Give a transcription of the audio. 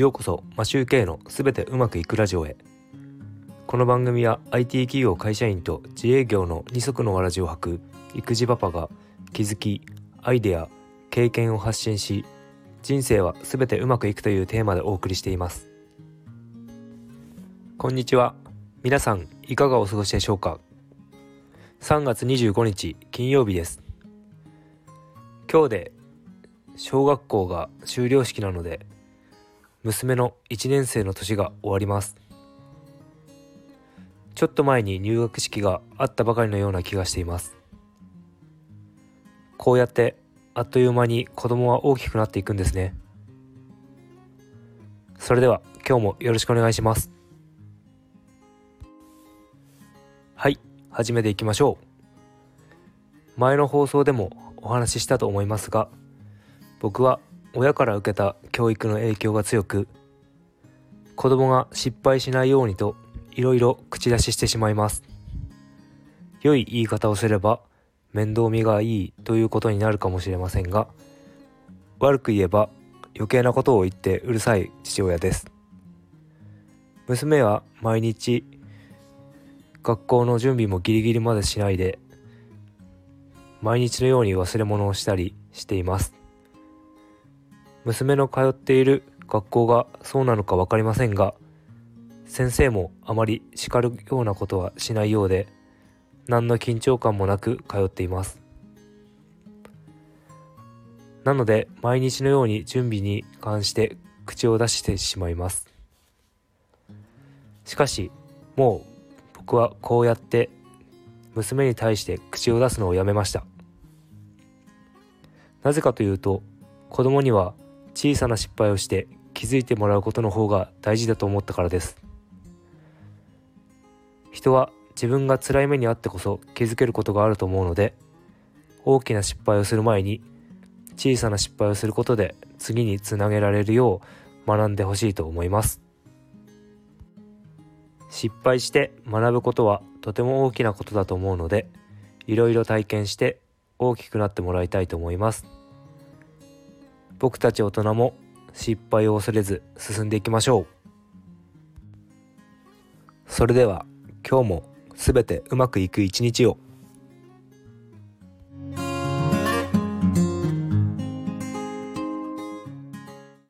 ようこそマシューケイのすべてうまくいくラジオへ。この番組は IT 企業会社員と自営業の二足のわらじを履く育児パパが気づきアイデア経験を発信し人生はすべてうまくいくというテーマでお送りしています。こんにちは。皆さんいかがお過ごしでしょうか？3月25日金曜日です。今日で小学校が終了式なので娘の1年生の年が終わります。ちょっと前に入学式があったばかりのような気がしています。こうやってあっという間に子供は大きくなっていくんですね。それでは今日もよろしくお願いします。はい始めていきましょう。前の放送でもお話ししたと思いますが僕は親から受けた教育の影響が強く子供が失敗しないようにといろいろ口出ししてしまいます。良い言い方をすれば面倒見がいいということになるかもしれませんが悪く言えば余計なことを言ってうるさい父親です。娘は毎日学校の準備もギリギリまでしないで毎日のように忘れ物をしたりしています。娘の通っている学校がそうなのか分かりませんが先生もあまり叱るようなことはしないようで何の緊張感もなく通っています。なので毎日のように準備に関して口を出してしまいます。しかしもう僕はこうやって娘に対して口を出すのをやめました。なぜかというと子供には小さな失敗をして気づいてもらうことの方が大事だと思ったからです。人は自分が辛い目にあってこそ気づけることがあると思うので大きな失敗をする前に小さな失敗をすることで次につなげられるよう学んでほしいと思います。失敗して学ぶことはとても大きなことだと思うのでいろいろ体験して大きくなってもらいたいと思います。僕たち大人も失敗を恐れず進んでいきましょう。それでは今日も全てうまくいく一日を。